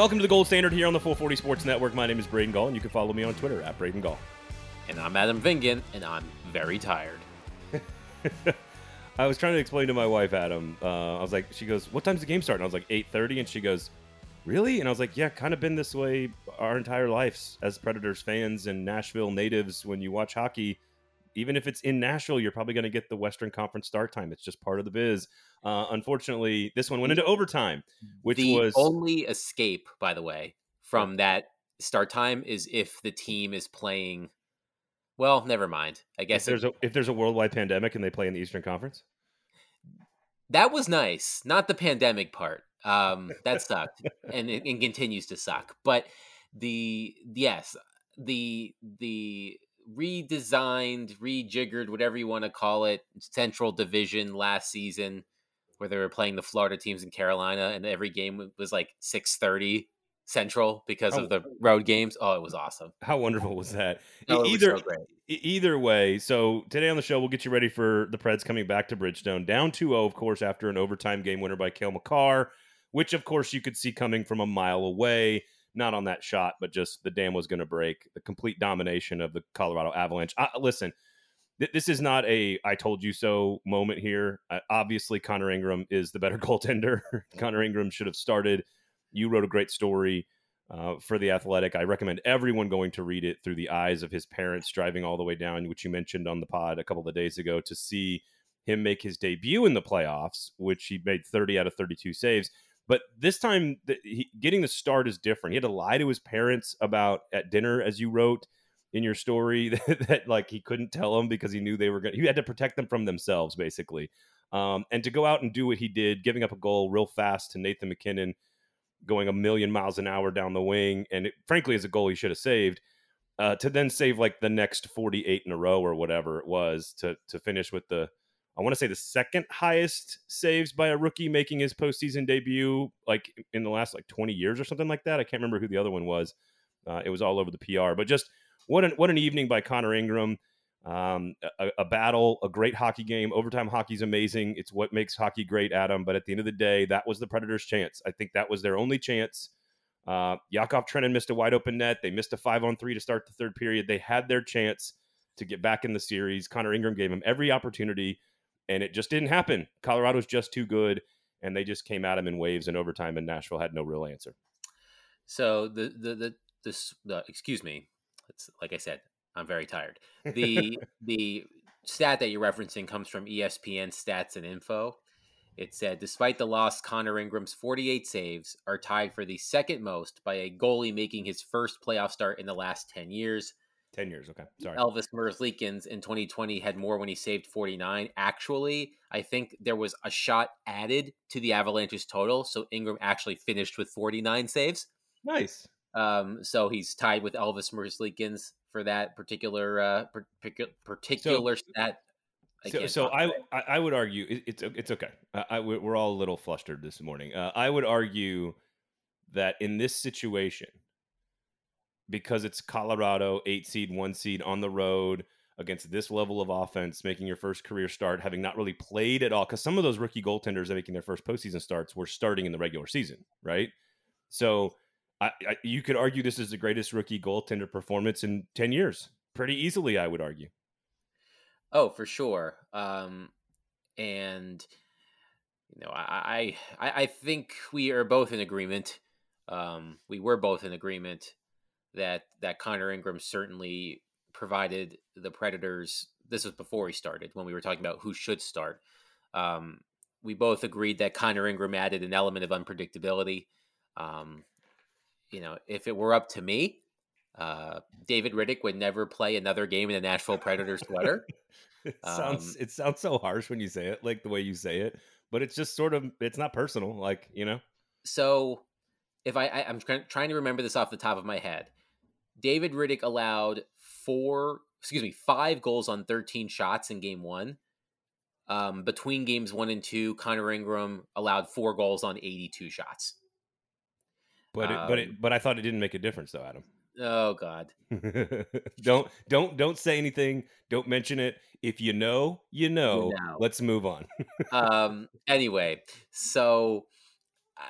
Welcome to the Gold Standard here on the 440 Sports Network. My name is Braden Gall, and you can follow me on Twitter at Braden Gall. And I'm Adam Vingan, and I'm very tired. I was trying to explain to my wife, Adam. Uh, I was like, she goes, "What time's the game start?" And I was like, "8:30," and she goes, "Really?" And I was like, "Yeah, kind of been this way our entire lives as Predators fans and Nashville natives. When you watch hockey, even if it's in Nashville, you're probably going to get the Western Conference start time. It's just part of the biz. Uh, unfortunately, this one went into overtime, which the was only escape, by the way, from that start time is if the team is playing. Well, never mind. I if guess there's it- a if there's a worldwide pandemic and they play in the Eastern Conference. that was nice. Not the pandemic part. Um, that sucked, and it and continues to suck. But the yes, the the redesigned, rejiggered, whatever you want to call it, Central Division last season, where they were playing the Florida teams in Carolina, and every game was like six thirty Central because Oh. of the road games. Oh, it was awesome. How wonderful was that? E- Oh, it was either so great. Either way, so today on the show, we'll get you ready for the Preds coming back to Bridgestone, down 2 0, of course, after an overtime game winner by Cale Makar, which, of course, you could see coming from a mile away. Not on that shot, but just the dam was going to break. The complete domination of the Colorado Avalanche. Listen, th- this is not a I told you so moment here. Obviously, Connor Ingram is the better goaltender. Connor Ingram should have started. You wrote a great story uh, for the athletic i recommend everyone going to read it through the eyes of his parents driving all the way down which you mentioned on the pod a couple of days ago to see him make his debut in the playoffs which he made 30 out of 32 saves but this time the, he, getting the start is different he had to lie to his parents about at dinner as you wrote in your story that, that like he couldn't tell them because he knew they were going he had to protect them from themselves basically um, and to go out and do what he did giving up a goal real fast to nathan MacKinnon going a million miles an hour down the wing, and it, frankly, is a goal he should have saved. Uh, to then save like the next 48 in a row or whatever it was to to finish with the I want to say the second highest saves by a rookie making his postseason debut like in the last like 20 years or something like that. I can't remember who the other one was. Uh, it was all over the PR, but just what an what an evening by Connor Ingram. Um, a, a battle, a great hockey game. Overtime hockey's amazing. It's what makes hockey great, Adam. But at the end of the day, that was the Predators' chance. I think that was their only chance. Uh, Yakov Trenin missed a wide open net. They missed a five on three to start the third period. They had their chance to get back in the series. Connor Ingram gave them every opportunity, and it just didn't happen. Colorado's just too good, and they just came at him in waves in overtime, and Nashville had no real answer. So the the the this the, excuse me. It's like I said, I'm very tired. The the stat that you're referencing comes from ESPN Stats and Info. It said, despite the loss, Connor Ingram's 48 saves are tied for the second most by a goalie making his first playoff start in the last 10 years. 10 years. Okay. Sorry. Elvis Merzlikins in 2020 had more when he saved 49. Actually, I think there was a shot added to the Avalanche's total, so Ingram actually finished with 49 saves. Nice. Um, so he's tied with Elvis Merzlikins for that particular uh, particular particular stat. I so, so I. I I would argue it, it's it's okay. I, I we're all a little flustered this morning. Uh, I would argue that in this situation, because it's Colorado, eight seed, one seed on the road against this level of offense, making your first career start, having not really played at all, because some of those rookie goaltenders that making their first postseason starts were starting in the regular season, right? So I, I, you could argue this is the greatest rookie goaltender performance in ten years, pretty easily. I would argue. Oh, for sure. Um, and you know, I, I I think we are both in agreement. Um, we were both in agreement that that Connor Ingram certainly provided the Predators. This was before he started when we were talking about who should start. Um, we both agreed that Connor Ingram added an element of unpredictability. Um, you know, if it were up to me, uh, David Rittich would never play another game in a Nashville Predators sweater. It sounds Um, it sounds so harsh when you say it, like the way you say it, but it's just sort of it's not personal, like you know. So, if I, I I'm trying trying to remember this off the top of my head, David Rittich allowed four, excuse me, five goals on 13 shots in game one. Um, between games one and two, Connor Ingram allowed four goals on 82 shots. But it, but Um, it, but I thought it didn't make a difference though, Adam. Oh God. don't don't don't say anything. Don't mention it. If you know, you know. know. Let's move on. um anyway so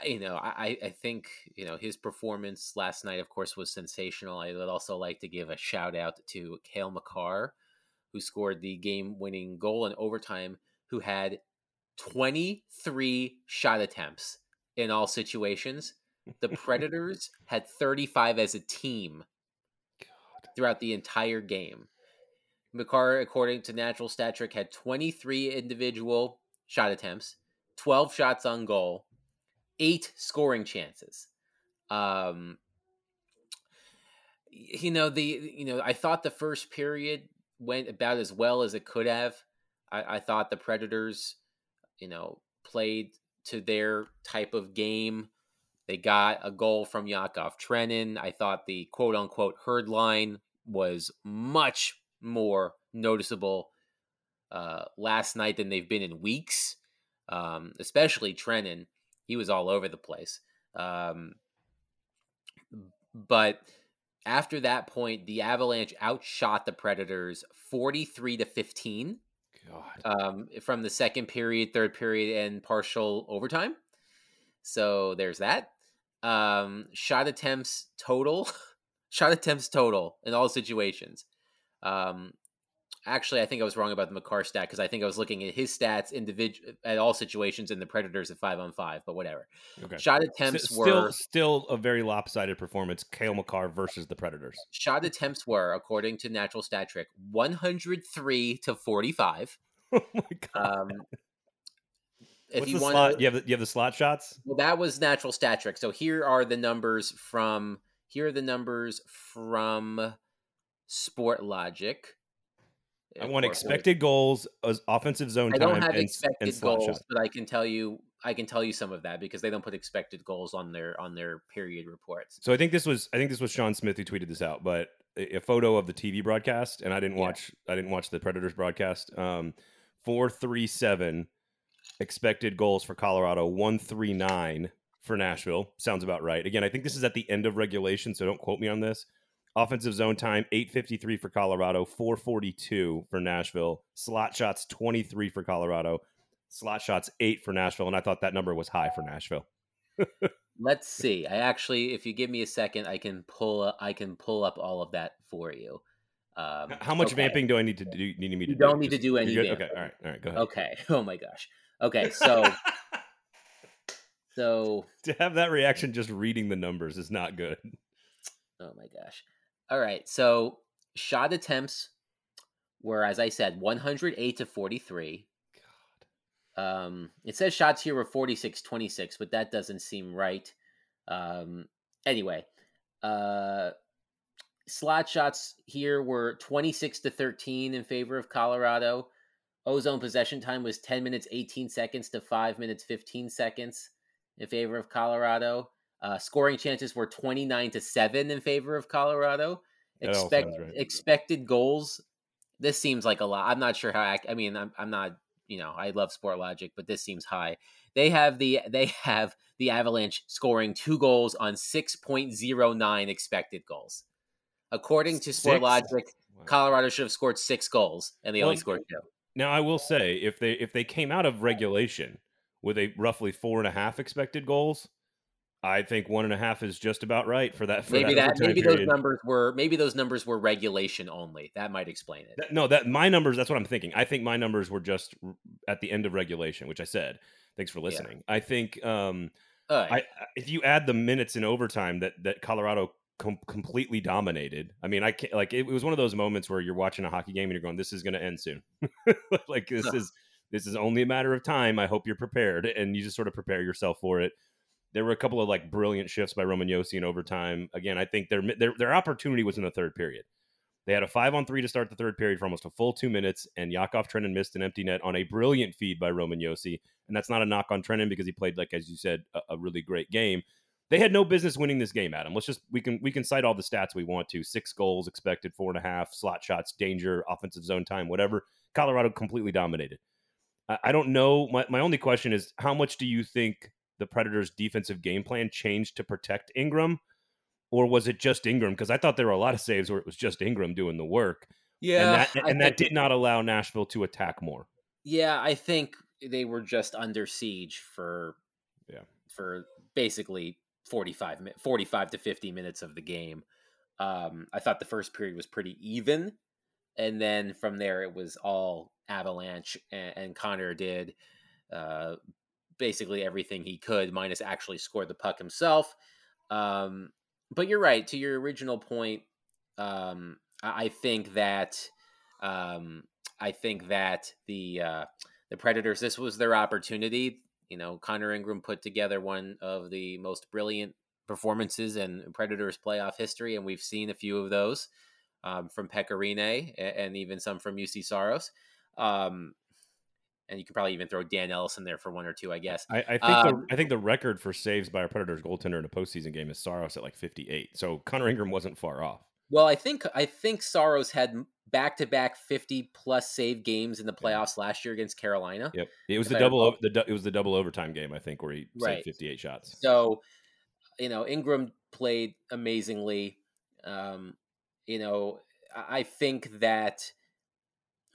you know, I, I think you know his performance last night, of course, was sensational. I would also like to give a shout out to Cale Makar, who scored the game-winning goal in overtime, who had 23 shot attempts in all situations. The Predators had 35 as a team God. throughout the entire game. Makar, according to Natural Stat Trick, had 23 individual shot attempts, 12 shots on goal, eight scoring chances. Um, you know the you know I thought the first period went about as well as it could have. I, I thought the Predators, you know, played to their type of game. They got a goal from Yakov Trenin. I thought the quote unquote herd line was much more noticeable uh, last night than they've been in weeks, um, especially Trenin. He was all over the place. Um, but after that point, the Avalanche outshot the Predators 43 to 15. Um, from the second period, third period, and partial overtime. So there's that. Um, shot attempts total, shot attempts total in all situations. Um, actually, I think I was wrong about the Makar stat because I think I was looking at his stats individual at all situations in the Predators at five on five. But whatever. Okay. Shot attempts S- were still still a very lopsided performance. Cale Makar versus the Predators. Shot attempts were, according to Natural Stat Trick, one hundred three to forty five. Oh my god. Um, if What's you want, slot? you have the, you have the slot shots. Well, that was Natural Stat Trick. So here are the numbers from here are the numbers from Sportlogiq. I want expected goals, offensive zone. I don't have and, expected and goals, shot. but I can tell you, I can tell you some of that because they don't put expected goals on their on their period reports. So I think this was, I think this was Sean Smith who tweeted this out, but a, a photo of the TV broadcast, and I didn't watch, yeah. I didn't watch the Predators broadcast. Um, four three seven expected goals for Colorado, one three nine for Nashville. Sounds about right. Again, I think this is at the end of regulation, so don't quote me on this. Offensive zone time 853 for Colorado, 442 for Nashville. Slot shots 23 for Colorado. Slot shots 8 for Nashville and I thought that number was high for Nashville. Let's see. I actually if you give me a second I can pull I can pull up all of that for you. Um, How much okay. vamping do I need to do? Need me to you do? don't need Just, to do any. Okay, all right, all right, go ahead. Okay. Oh my gosh. Okay, so so to have that reaction just reading the numbers is not good. Oh my gosh. All right. So shot attempts were, as I said, 108 to 43. God. Um, it says shots here were 46 26, but that doesn't seem right. Um, anyway, uh, slot shots here were 26 to 13 in favor of Colorado. Ozone possession time was 10 minutes 18 seconds to 5 minutes 15 seconds in favor of Colorado. Uh, scoring chances were 29 to 7 in favor of Colorado. Expect, right. Expected goals. This seems like a lot. I'm not sure how. I, I mean, I'm, I'm not. You know, I love Sportlogiq, but this seems high. They have the they have the Avalanche scoring two goals on 6.09 expected goals. According to Sportlogiq, Colorado should have scored six goals, and they well, only scored two. Now, I will say, if they if they came out of regulation with a roughly four and a half expected goals, I think one and a half is just about right for that. For maybe that, that maybe period. those numbers were maybe those numbers were regulation only. That might explain it. That, no, that my numbers. That's what I'm thinking. I think my numbers were just at the end of regulation, which I said. Thanks for listening. Yeah. I think um, uh, I, if you add the minutes in overtime that that Colorado com- completely dominated. I mean, I can't like it, it, was one of those moments where you're watching a hockey game and you're going, "This is going to end soon." like this is this is only a matter of time. I hope you're prepared, and you just sort of prepare yourself for it there were a couple of like brilliant shifts by Roman Josi in overtime. Again, I think their, their their opportunity was in the third period. They had a five on three to start the third period for almost a full two minutes, and Yakov Trenin missed an empty net on a brilliant feed by Roman Josi. And that's not a knock on Trenin because he played, like as you said, a, a really great game. They had no business winning this game, Adam. Let's just we can we can cite all the stats we want to. Six goals expected, four and a half, slot shots, danger, offensive zone time, whatever. Colorado completely dominated. I, I don't know. My, my only question is how much do you think the Predators' defensive game plan changed to protect Ingram, or was it just Ingram? Because I thought there were a lot of saves where it was just Ingram doing the work. Yeah, and that, and that did not allow Nashville to attack more. Yeah, I think they were just under siege for yeah for basically 45 45 to 50 minutes of the game. Um, I thought the first period was pretty even, and then from there it was all Avalanche, and, and Connor did uh, basically everything he could, minus actually scored the puck himself. Um, but you're right. To your original point, um, I, think that um, I think that the uh, the Predators this was their opportunity. You know, Connor Ingram put together one of the most brilliant performances in Predators playoff history, and we've seen a few of those um, from Pekka Rinne and even some from Juuse Saros. Um, and you could probably even throw Dan Ellison there for one or two, I guess. I, I think um, the I think the record for saves by a Predators goaltender in a postseason game is Saros at like 58. So Connor Ingram wasn't far off. Well, I think I think Saros had back to back 50 plus save games in the playoffs yeah. last year against Carolina. Yep. It was the double the it was the double overtime game I think where he right. saved 58 shots. So, you know, Ingram played amazingly. Um, you know, I think that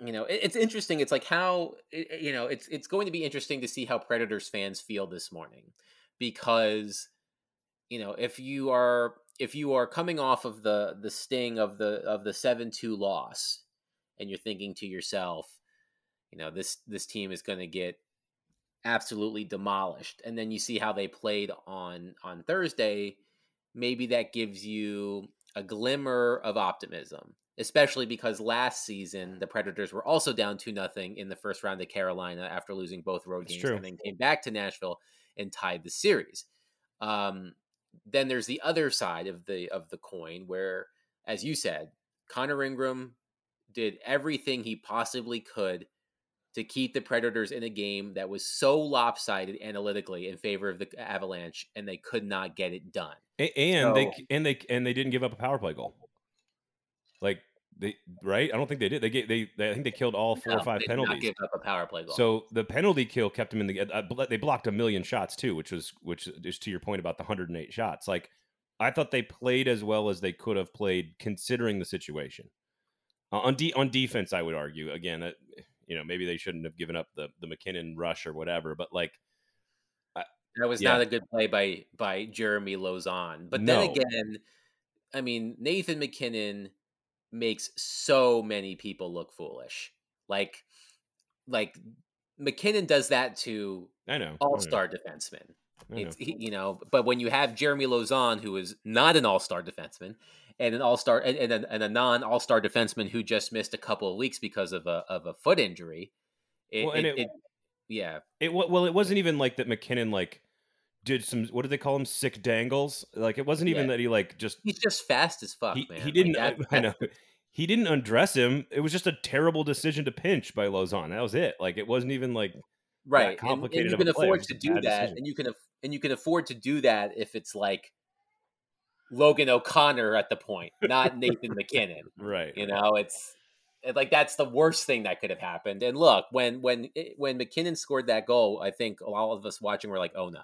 you know it's interesting it's like how you know it's it's going to be interesting to see how predators fans feel this morning because you know if you are if you are coming off of the the sting of the of the 7-2 loss and you're thinking to yourself you know this this team is going to get absolutely demolished and then you see how they played on on Thursday maybe that gives you a glimmer of optimism especially because last season the Predators were also down two nothing in the first round of Carolina after losing both road That's games, true. and then came back to Nashville and tied the series. Um, then there's the other side of the of the coin where, as you said, Connor Ingram did everything he possibly could to keep the Predators in a game that was so lopsided analytically in favor of the Avalanche, and they could not get it done. And, and so, they and they and they didn't give up a power play goal. Like they right? I don't think they did. They gave they, they I think they killed all four no, or five penalties. give up a power play goal. So the penalty kill kept them in the. Uh, they blocked a million shots too, which was which is to your point about the 108 shots. Like I thought they played as well as they could have played considering the situation. Uh, on de- on defense, I would argue again. Uh, you know, maybe they shouldn't have given up the the MacKinnon rush or whatever, but like. That was yeah. not a good play by by Jeremy Lauzon. But then no. again, I mean Nathan MacKinnon makes so many people look foolish. Like, like MacKinnon does that to I know all star defensemen. It's he, you know, but when you have Jeremy Lauzon, who is not an all star defenseman, and an all star and, and, a, and a non all star defenseman who just missed a couple of weeks because of a of a foot injury, it, well, it, it, it yeah, it well, it wasn't even like that. MacKinnon like did some what do they call them sick dangles? Like it wasn't even yeah. that he like just he's just fast as fuck he, man. He didn't like that, I know. He didn't undress him. It was just a terrible decision to pinch by Lauzon that was it. Like it wasn't even like right complicated and, and you can afford to do that decision. and you can and you can afford to do that if it's like Logan O'Connor at the point not Nathan MacKinnon. Right you know it's like that's the worst thing that could have happened. And look when when eh, when MacKinnon scored that goal I think all of us watching were like oh no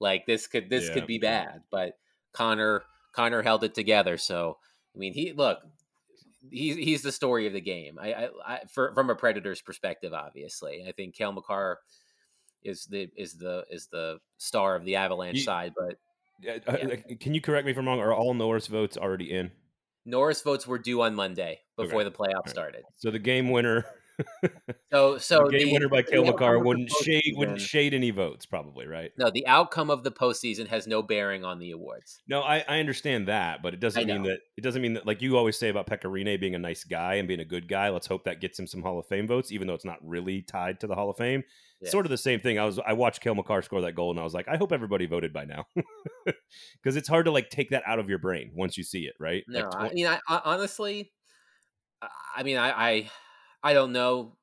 like this could this yeah. could be bad, but Connor Connor held it together. So I mean, he look, he's he's the story of the game. I, I, I for, from a Predators perspective, obviously, I think Cale Makar is the is the is the star of the Avalanche you, side. But uh, yeah. can you correct me if I'm wrong? Are all Norris votes already in? Norris votes were due on Monday before okay. the playoffs right. started. So the game winner so so the game the, winner by Cale Makar wouldn't shade wouldn't shade any votes, probably, right? No, the outcome of the postseason has no bearing on the awards. No, I, I understand that, but it doesn't mean that it doesn't mean that like you always say about Pekka Rinne being a nice guy and being a good guy. Let's hope that gets him some Hall of Fame votes, even though it's not really tied to the Hall of Fame. Yeah. Sort of the same thing. I was I watched Cale Makar score that goal and I was like, I hope everybody voted by now, because it's hard to like take that out of your brain once you see it, right? No, like, I mean, I, I honestly, I mean, I, I I don't know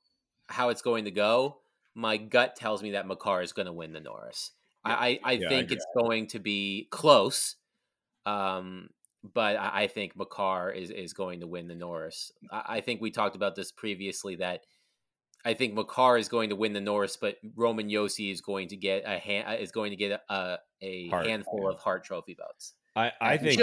how it's going to go, my gut tells me that Makar is going to win the Norris. I, I, I yeah, think I it's going to be close, um, but I, I, think Makar is, is going to win the Norris. I, think we talked about this previously that I think Makar is going to win the Norris, but Roman Josi is going to get a hand, is going to get a, a handful yeah. of Hart Trophy votes. I, I think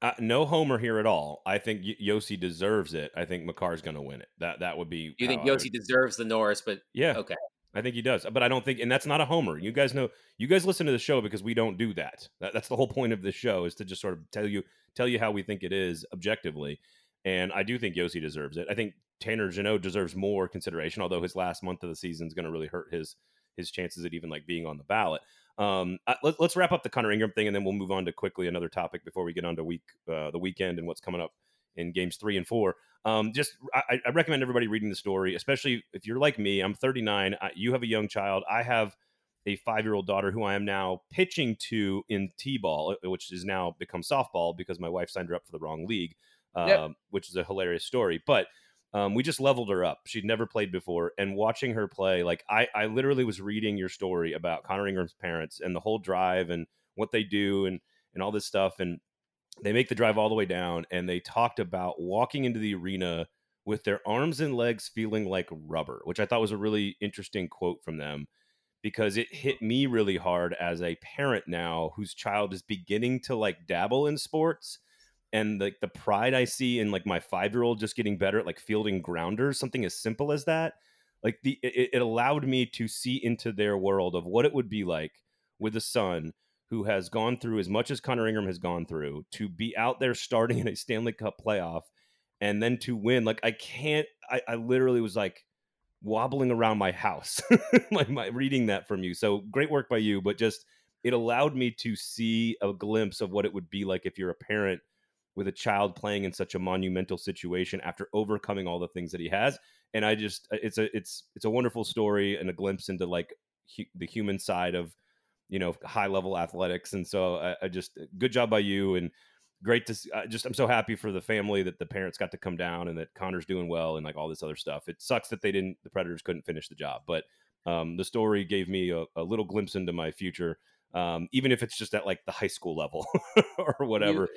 uh, no homer here at all. I think y- Josi deserves it. I think Makar's going to win it. That that would be. You think Josi deserves the Norris, but yeah, okay. I think he does, but I don't think, and that's not a homer. You guys know, you guys listen to the show because we don't do that. that. That's the whole point of this show is to just sort of tell you tell you how we think it is objectively. And I do think Josi deserves it. I think Tanner Jeannot deserves more consideration, although his last month of the season is going to really hurt his his chances at even like being on the ballot. Um, let, us wrap up the Connor Ingram thing, and then we'll move on to quickly another topic before we get on to week uh, the weekend and what's coming up in games three and four. Um, just I, I, recommend everybody reading the story, especially if you're like me. I'm 39. I, you have a young child. I have a five year old daughter who I am now pitching to in t ball, uh, which has now become softball because my wife signed her up for the wrong league, yep. Um, which is a hilarious story. But um, we just leveled her up. She'd never played before, and watching her play, like I, I literally was reading your story about Connor Ingram's parents and the whole drive and what they do and and all this stuff, and they make the drive all the way down and they talked about walking into the arena with their arms and legs feeling like rubber which i thought was a really interesting quote from them because it hit me really hard as a parent now whose child is beginning to like dabble in sports and like the, pride i see in like my five year old just getting better at like fielding grounders something as simple as that like the it, it allowed me to see into their world of what it would be like with a son who has gone through as much as Connor Ingram has gone through to be out there starting in a Stanley Cup playoff and then to win. Like I can't I, I literally was like wobbling around my house like my reading that from you. So great work by you, but just it allowed me to see a glimpse of what it would be like if you're a parent with a child playing in such a monumental situation after overcoming all the things that he has. And i just it's a it's it's a wonderful story and a glimpse into like hu- the human side of you know high level athletics. And so I, I, just good job by you and great to see, just i'm so happy for the family that the parents got to come down and that connor's doing well and like all this other stuff. It sucks that they didn't the predators couldn't finish the job but um, the story gave me a, a, little glimpse into my future um, even if it's just at like the high school level or whatever. you,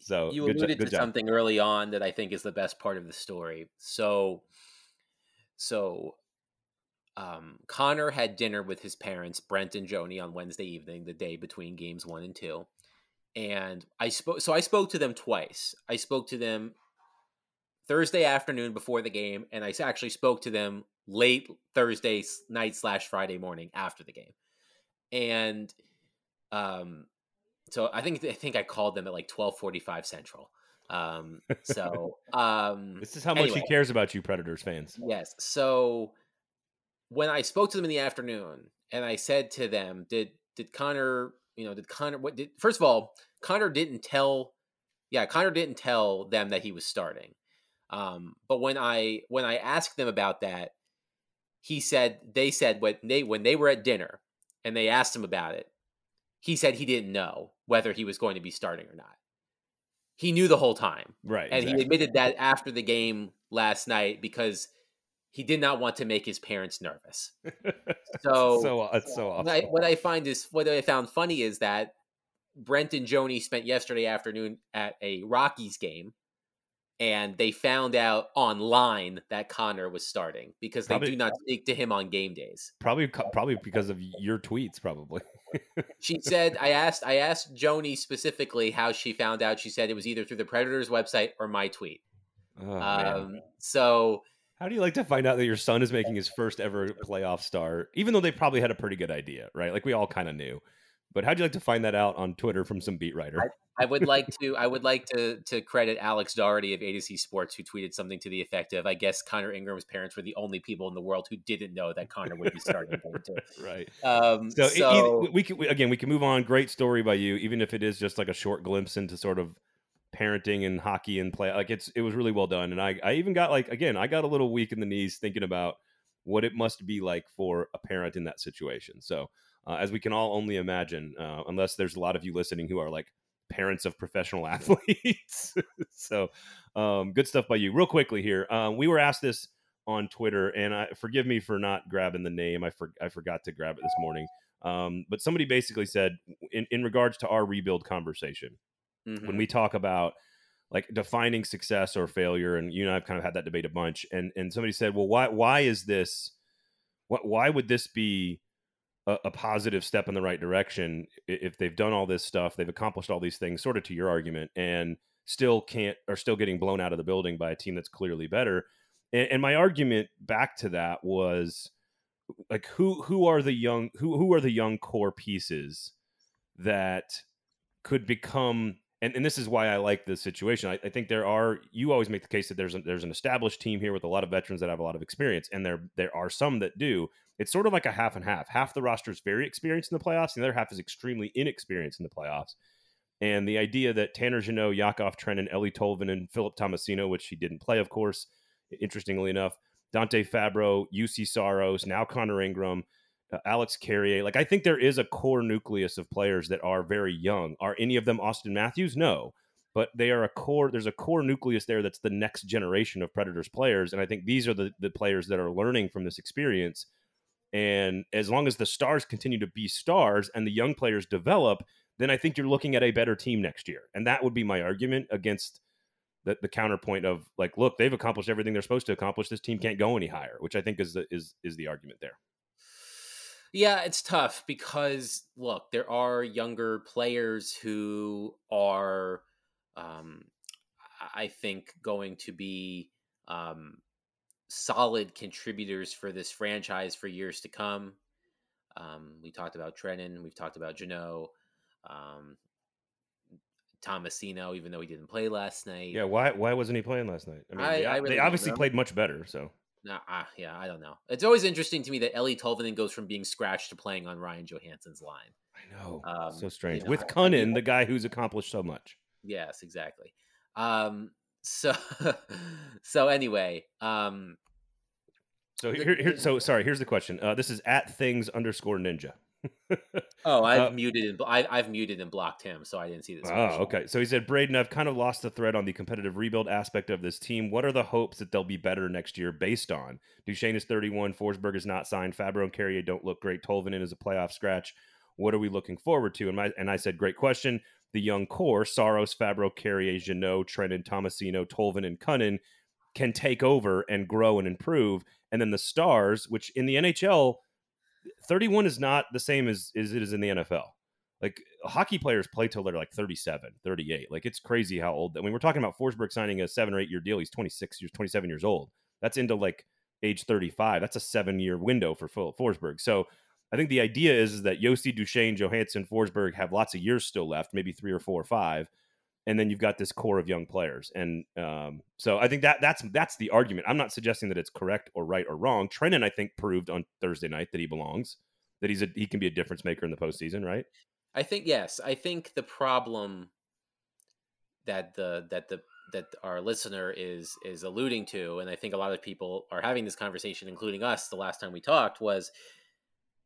so you alluded to job. something early on that i think is the best part of the story so so um, Connor had dinner with his parents, Brent and Joni, on Wednesday evening, the day between games one and two. And I spoke, so I spoke to them twice. I spoke to them Thursday afternoon before the game, and I actually spoke to them late Thursday night slash Friday morning after the game. And um, so I think I think I called them at like twelve forty five Central. Um, so um, this is how much anyway, he cares about you, Predators fans. Yes. So when I spoke to them in the afternoon and I said to them, did did Connor, you know, did Connor what did first of all, Connor didn't tell yeah, Connor didn't tell them that he was starting. Um, but when I when I asked them about that, he said they said when they when they were at dinner and they asked him about it, he said he didn't know whether he was going to be starting or not. He knew the whole time. Right. And exactly. he admitted that after the game last night because he did not want to make his parents nervous. So, so it's so awesome. What I, what I find is what I found funny is that Brent and Joni spent yesterday afternoon at a Rockies game, and they found out online that Connor was starting because they probably, do not speak to him on game days. Probably, probably because of your tweets. Probably. she said, "I asked, I asked Joni specifically how she found out. She said it was either through the Predators website or my tweet. Oh, um, so." How do you like to find out that your son is making his first ever playoff start, even though they probably had a pretty good idea, right? Like we all kind of knew. But how'd you like to find that out on Twitter from some beat writer? I, I would like to. I would like to to credit Alex Doherty of A to Z Sports, who tweeted something to the effect of, "I guess Connor Ingram's parents were the only people in the world who didn't know that Connor would be starting right. Um, so, so we can we, again we can move on. Great story by you, even if it is just like a short glimpse into sort of parenting and hockey and play. Like it's it was really well done. And I I even got like again I got a little weak in the knees thinking about what it must be like for a parent in that situation. So uh, as we can all only imagine, uh, unless there's a lot of you listening who are like parents of professional athletes. so um, good stuff by you. Real quickly here, uh, we were asked this on Twitter, and I forgive me for not grabbing the name. I for, I forgot to grab it this morning. Um, but somebody basically said, in, in regards to our rebuild conversation, mm-hmm. when we talk about like defining success or failure and you and I've kind of had that debate a bunch and and somebody said well why why is this what why would this be a, a, positive step in the right direction if they've done all this stuff they've accomplished all these things sort of to your argument and still can't are still getting blown out of the building by a team that's clearly better and, and my argument back to that was like who who are the young who who are the young core pieces that could become and, and this is why I like this situation. I, I, think there are you always make the case that there's there's an established team here with a lot of veterans that have a lot of experience, and there there are some that do. It's sort of like a half and half. Half the roster is very experienced in the playoffs, and the other half is extremely inexperienced in the playoffs. And the idea that Tanner Jeannot, Yakov Trenin, Eeli Tolvanen, and Philip Tomasino, which he didn't play, of course, interestingly enough, Dante Fabbro, Juuse Saros, now Connor Ingram, uh, Alex Carrier. Like I think there is a core nucleus of players that are very young. Are any of them Auston Matthews? No, but they are a core. There's a core nucleus there that's the next generation of Predators players, and I think these are the the players that are learning from this experience. And as long as the stars continue to be stars and the young players develop, then I think you're looking at a better team next year. And that would be my argument against the, the counterpoint of like, look, they've accomplished everything they're supposed to accomplish. This team can't go any higher, which I think is the, is is the argument there. Yeah, it's tough because look, there are younger players who are, um, I think, going to be um, solid contributors for this franchise for years to come. Um, we talked about Trenin, we've talked about Jeannot, um, Tomasino, even though he didn't play last night. Yeah, why why wasn't he playing last night? I mean, I, they, I really they obviously played much better. So uh, yeah, I don't know. It's always interesting to me that Eeli Tolvanen goes from being scratched to playing on Ryan Johansen's line. I know, um, so strange. You know, With Kunin, the guy who's accomplished so much. Yes, exactly. Um, so, so anyway, um, so here, here, so sorry. Here's the question. Uh, this is at things underscore ninja oh, I've uh, muted and I, have muted and blocked him, so I didn't see this. Oh, question. okay. So he said, Braden, I've kind of lost the thread on the competitive rebuild aspect of this team. What are the hopes that they'll be better next year based on? Duchene is 31, Forsberg is not signed, Fabbro and Carrier don't look great. Tolvanen is a playoff scratch. What are we looking forward to? And, my, and I said, great question. The young core, Saros, Fabbro, Carrier, Jeannot, Trenin, Tomasino, Tolvanen, and Kunin can take over and grow and improve. And then the stars, which in the NHL – 31 is not the same as, as it is in the NFL. Like hockey players play till they're like 37, 38. Like it's crazy how old. I mean, we're talking about Forsberg signing a seven or eight year deal. He's 26 years, 27 years old. That's into like age 35. That's a seven year window for Forsberg. So I think the idea is, is that Josi, Duchene, Johansen, Forsberg have lots of years still left, maybe three or four or five and then you've got this core of young players. And um, so I think that that's that's the argument. I'm not suggesting that it's correct or right or wrong. Trenin, I think, proved on Thursday night that he belongs, that he's a he can be a difference maker in the postseason, right? I think yes. I think the problem that the that the that our listener is is alluding to, and I think a lot of people are having this conversation, including us, the last time we talked, was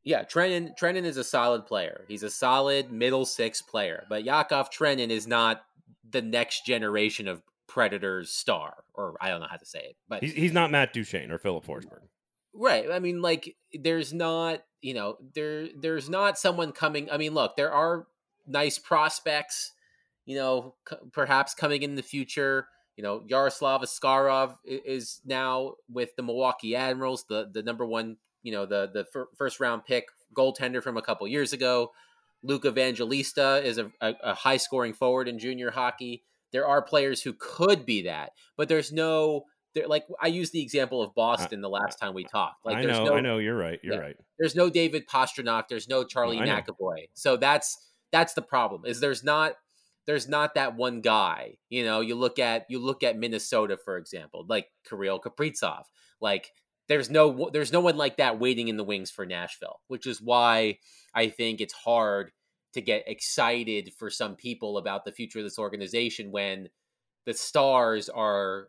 yeah, Trenin Trenin is a solid player. He's a solid middle six player, but Yakov Trenin is not the next generation of Predators star, or I don't know how to say it, but he's, he's not Matt Duchene or Filip Forsberg. Right. I mean, like, there's not, you know, there there's not someone coming. I mean, look, there are nice prospects, you know, c- perhaps coming in the future. You know, Yaroslav Askarov is now with the Milwaukee Admirals, the the number one, you know, the the fir- first round pick goaltender from a couple years ago. Luke Evangelista is a, a, a high scoring forward in junior hockey. There are players who could be that, but there's no there, like I used the example of Boston the last time we talked. Like I know, no, I know, you're right, you're yeah, right. There's no David Pastrnak, there's no Charlie no, McAvoy. So that's that's the problem. Is there's not there's not that one guy. You know, you look at you look at Minnesota for example, like Kirill Kaprizov. Like there's no there's no one like that waiting in the wings for Nashville, which is why I think it's hard to get excited for some people about the future of this organization when the stars are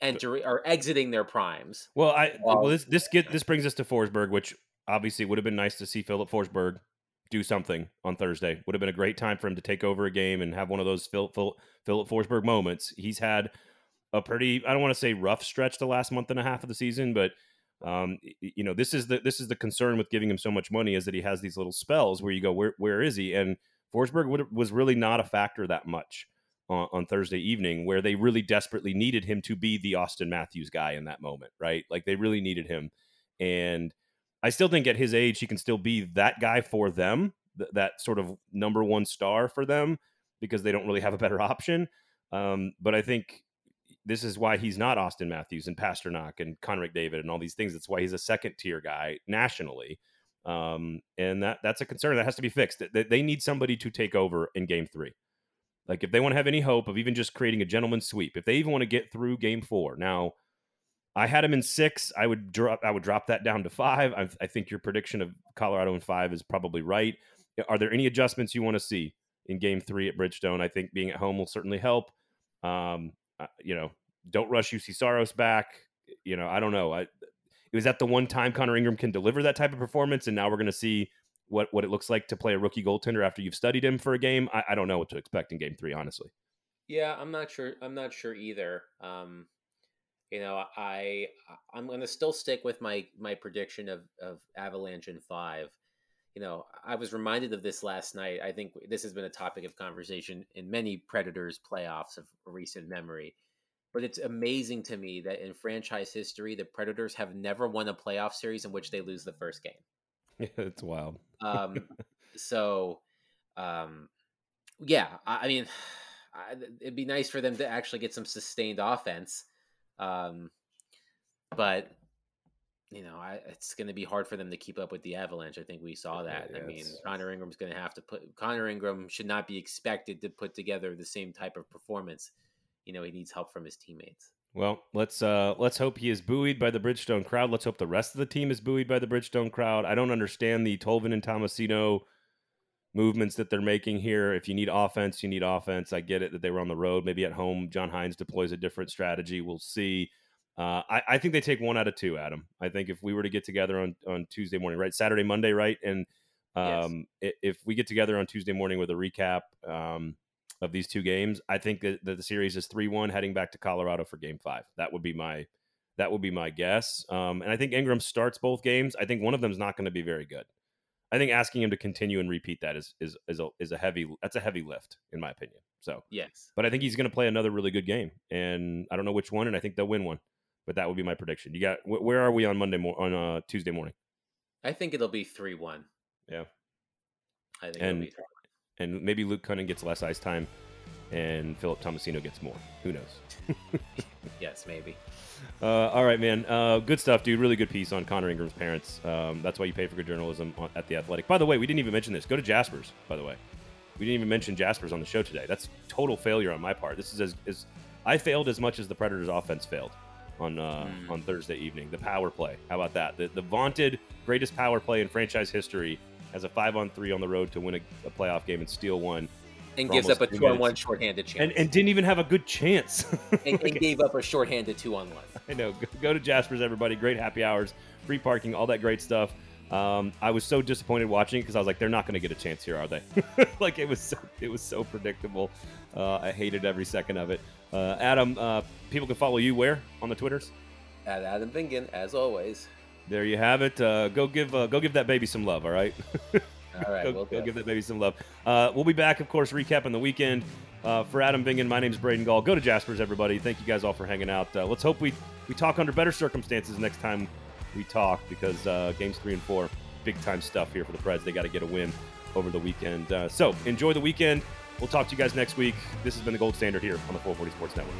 entering are exiting their primes. Well, I um, well this this get this brings us to Forsberg, which obviously would have been nice to see Filip Forsberg do something on Thursday. Would have been a great time for him to take over a game and have one of those Philip Filip Forsberg moments. He's had a pretty I don't want to say rough stretch the last month and a half of the season, but um, you know, this is the this is the concern with giving him so much money is that he has these little spells where you go, where where is he? And Forsberg would, was really not a factor that much on, on, Thursday evening, where they really desperately needed him to be the Auston Matthews guy in that moment, right? Like they really needed him, and I still think at his age he can still be that guy for them, th- that sort of number one star for them because they don't really have a better option. Um, but I think this is why he's not Auston Matthews and Pastrnak and Connor McDavid and all these things. That's why he's a second tier guy nationally. Um, and that that's a concern that has to be fixed. They, they need somebody to take over in game three. Like if they want to have any hope of even just creating a gentleman's sweep, if they even want to get through game four. Now, I had him in six. I would drop. I would drop that down to five. I, I think your prediction of Colorado in five is probably right. Are there any adjustments you want to see in Game Three at Bridgestone? I think being at home will certainly help. Um, uh, you know, don't rush Juuse Saros back. You know, I don't know. I, it was that the one time Connor Ingram can deliver that type of performance, and now we're going to see what what it looks like to play a rookie goaltender after you've studied him for a game. I, I don't know what to expect in Game Three, honestly. Yeah, I'm not sure. I'm not sure either. Um, you know, I I'm going to still stick with my my prediction of of Avalanche in five. You know, I was reminded of this last night. I think this has been a topic of conversation in many Predators playoffs of recent memory. But it's amazing to me that in franchise history, the Predators have never won a playoff series in which they lose the first game. Yeah, it's wild. um, so, um, yeah, I, I mean, I, it'd be nice for them to actually get some sustained offense. Um, but you know, I, it's going to be hard for them to keep up with the Avalanche. I think we saw that. Yeah, I mean, Connor Ingram's going to have to put. Connor Ingram should not be expected to put together the same type of performance. You know, he needs help from his teammates. Well, let's uh let's hope he is buoyed by the Bridgestone crowd. Let's hope the rest of the team is buoyed by the Bridgestone crowd. I don't understand the Tolvanen Tomasino movements that they're making here. If you need offense, you need offense. I get it that they were on the road. Maybe at home, John Hynes deploys a different strategy. We'll see. Uh, I, I, think they take one out of two, Adam. I think if we were to get together on, on Tuesday morning, right? Saturday, Monday, right? And um, yes. if we get together on Tuesday morning with a recap um, of these two games, I think that, that the series is 3 1 heading back to Colorado for game five. That would be my. That would be my guess, um, and I think Ingram starts both games. I think one of them is not going to be very good. I think asking him to continue and repeat that is is is a, is a heavy that's a heavy lift in my opinion. So yes, but I think he's going to play another really good game, and I don't know which one, and I think they'll win one but that would be my prediction. You got wh- where are we on Monday mo- on uh, Tuesday morning? I think it'll be three one. Yeah, I think and and maybe Luke Kunin gets less ice time, and Philip Tomasino gets more. Who knows? yes, maybe. Uh, all right, man. Uh, good stuff, dude. Really good piece on Connor Ingram's parents. Um, that's why you pay for good journalism at the Athletic. By the way, we didn't even mention this. Go to Jasper's. By the way, we didn't even mention Jasper's on the show today. That's total failure on my part. This is as, as I failed as much as the Predators' offense failed on uh, mm. on Thursday evening. The power play. How about that? The, the vaunted greatest power play in franchise history has a five on three on the road to win a, a playoff game and steal one. And gives up a two on one shorthanded chance. And, and, didn't even have a good chance. and, and, gave up a shorthanded two on one. I know. Go, go to Jasper's, everybody. Great happy hours, free parking, all that great stuff. Um, I was so disappointed watching because I was like, they're not going to get a chance here, are they? like it was, so, it was so predictable. Uh, I hated every second of it. Uh, Adam, uh, people can follow you where on the Twitters? At Adam Vingan, as always. There you have it. Uh, go give uh, go give that baby some love. All right. all right. go, we'll go give that baby some love. Uh, we'll be back, of course, recapping the weekend. Uh, for Adam Vingan, my name is Braden Gall. Go to Jasper's, everybody. Thank you guys all for hanging out. let's hope we we talk under better circumstances next time we talk because uh, games three and four, big time stuff here for the Preds. They got to get a win over the weekend. so enjoy the weekend. We'll talk to you guys next week. This has been the gold standard here on the 440 Sports Network.